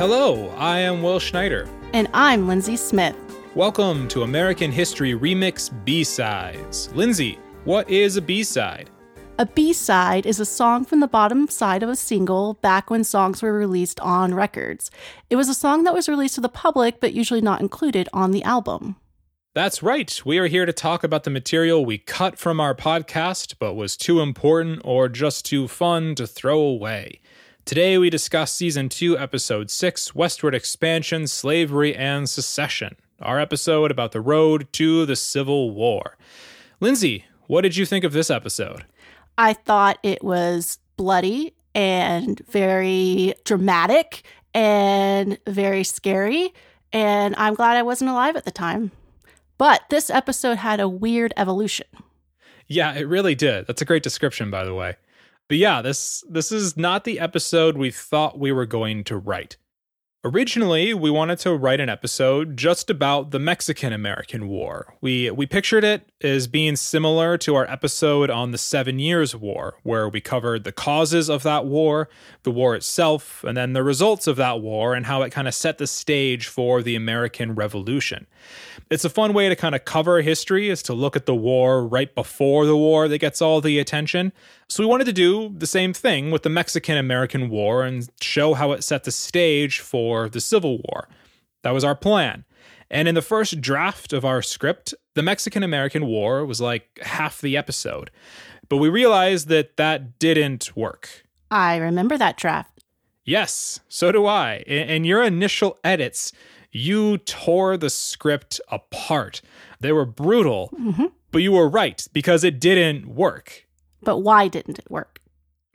Hello, I am Will Schneider. And I'm Lindsay Smith. Welcome to American History Remix B Sides. Lindsay, what is a B side? A B side is a song from the bottom side of a single back when songs were released on records. It was a song that was released to the public but usually not included on the album. That's right. We are here to talk about the material we cut from our podcast but was too important or just too fun to throw away. Today, we discuss Season 2, Episode 6 Westward Expansion, Slavery, and Secession, our episode about the road to the Civil War. Lindsay, what did you think of this episode? I thought it was bloody and very dramatic and very scary, and I'm glad I wasn't alive at the time. But this episode had a weird evolution. Yeah, it really did. That's a great description, by the way. But yeah, this this is not the episode we thought we were going to write. Originally, we wanted to write an episode just about the Mexican American War. We we pictured it as being similar to our episode on the 7 Years War, where we covered the causes of that war, the war itself, and then the results of that war and how it kind of set the stage for the American Revolution. It's a fun way to kind of cover history is to look at the war right before the war that gets all the attention. So we wanted to do the same thing with the Mexican American War and show how it set the stage for the Civil War. That was our plan. And in the first draft of our script, the Mexican American War was like half the episode. But we realized that that didn't work. I remember that draft. Yes, so do I. In your initial edits, you tore the script apart. They were brutal, mm-hmm. but you were right because it didn't work. But why didn't it work?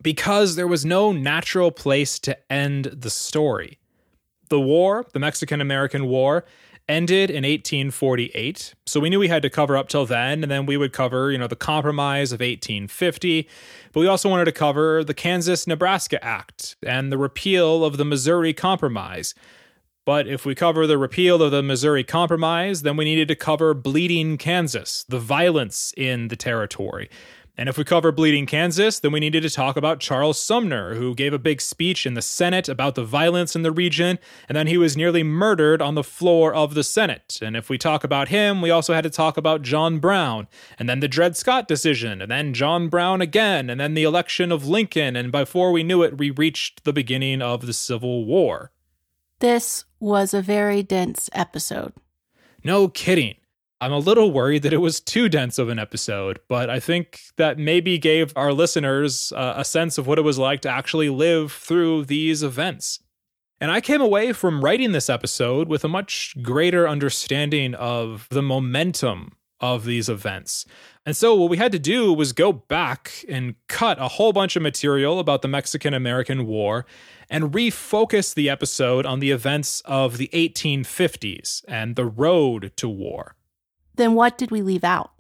Because there was no natural place to end the story. The war, the Mexican American War, ended in 1848. So we knew we had to cover up till then, and then we would cover, you know, the Compromise of 1850. But we also wanted to cover the Kansas Nebraska Act and the repeal of the Missouri Compromise. But if we cover the repeal of the Missouri Compromise, then we needed to cover Bleeding Kansas, the violence in the territory. And if we cover Bleeding Kansas, then we needed to talk about Charles Sumner, who gave a big speech in the Senate about the violence in the region, and then he was nearly murdered on the floor of the Senate. And if we talk about him, we also had to talk about John Brown, and then the Dred Scott decision, and then John Brown again, and then the election of Lincoln, and before we knew it, we reached the beginning of the Civil War. This was a very dense episode. No kidding. I'm a little worried that it was too dense of an episode, but I think that maybe gave our listeners uh, a sense of what it was like to actually live through these events. And I came away from writing this episode with a much greater understanding of the momentum of these events. And so, what we had to do was go back and cut a whole bunch of material about the Mexican American War and refocus the episode on the events of the 1850s and the road to war. Then, what did we leave out?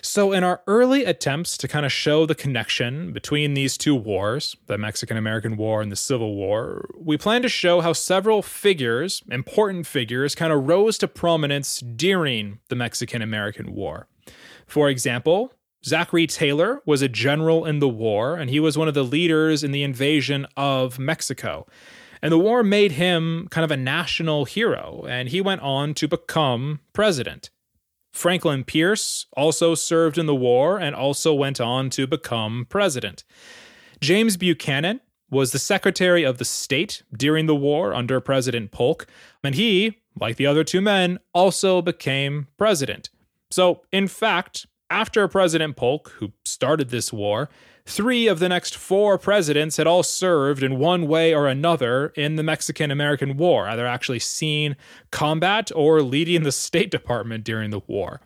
So, in our early attempts to kind of show the connection between these two wars, the Mexican American War and the Civil War, we plan to show how several figures, important figures, kind of rose to prominence during the Mexican American War. For example, Zachary Taylor was a general in the war, and he was one of the leaders in the invasion of Mexico. And the war made him kind of a national hero, and he went on to become president. Franklin Pierce also served in the war and also went on to become president. James Buchanan was the Secretary of the State during the war under President Polk, and he, like the other two men, also became president. So, in fact, after President Polk, who started this war, three of the next four presidents had all served in one way or another in the Mexican American War, either actually seen combat or leading the State Department during the war.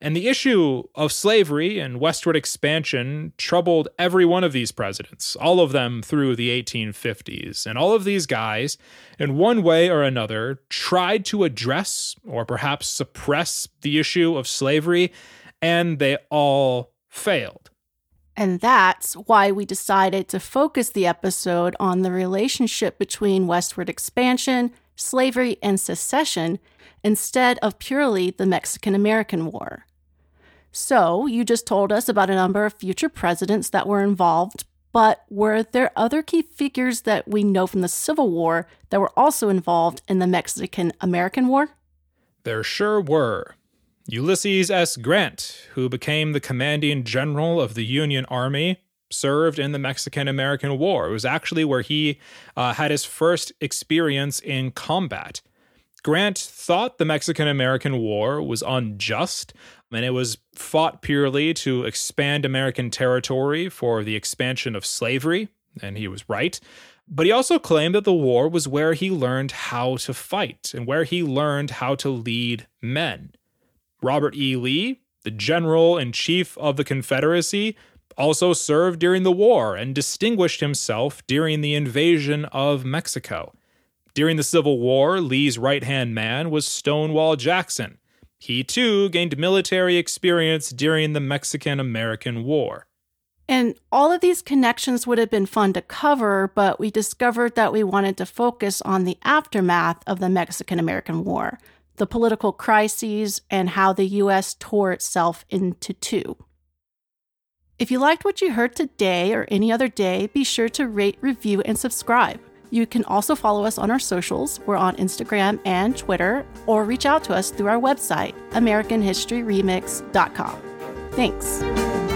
And the issue of slavery and westward expansion troubled every one of these presidents, all of them through the 1850s. And all of these guys, in one way or another, tried to address or perhaps suppress the issue of slavery, and they all failed. And that's why we decided to focus the episode on the relationship between westward expansion, slavery, and secession instead of purely the Mexican American War. So, you just told us about a number of future presidents that were involved, But were there other key figures that we know from the Civil War that were also involved in the Mexican American War? There sure were. Ulysses S. Grant, who became the commanding general of the Union Army, served in the Mexican American War. It was actually where he uh, had his first experience in combat. Grant thought the Mexican American War was unjust, and it was fought purely to expand American territory for the expansion of slavery, and he was right. But he also claimed that the war was where he learned how to fight and where he learned how to lead men. Robert E. Lee, the general in chief of the Confederacy, also served during the war and distinguished himself during the invasion of Mexico. During the Civil War, Lee's right hand man was Stonewall Jackson. He too gained military experience during the Mexican American War. And all of these connections would have been fun to cover, but we discovered that we wanted to focus on the aftermath of the Mexican American War, the political crises, and how the U.S. tore itself into two. If you liked what you heard today or any other day, be sure to rate, review, and subscribe. You can also follow us on our socials. We're on Instagram and Twitter, or reach out to us through our website, AmericanHistoryRemix.com. Thanks.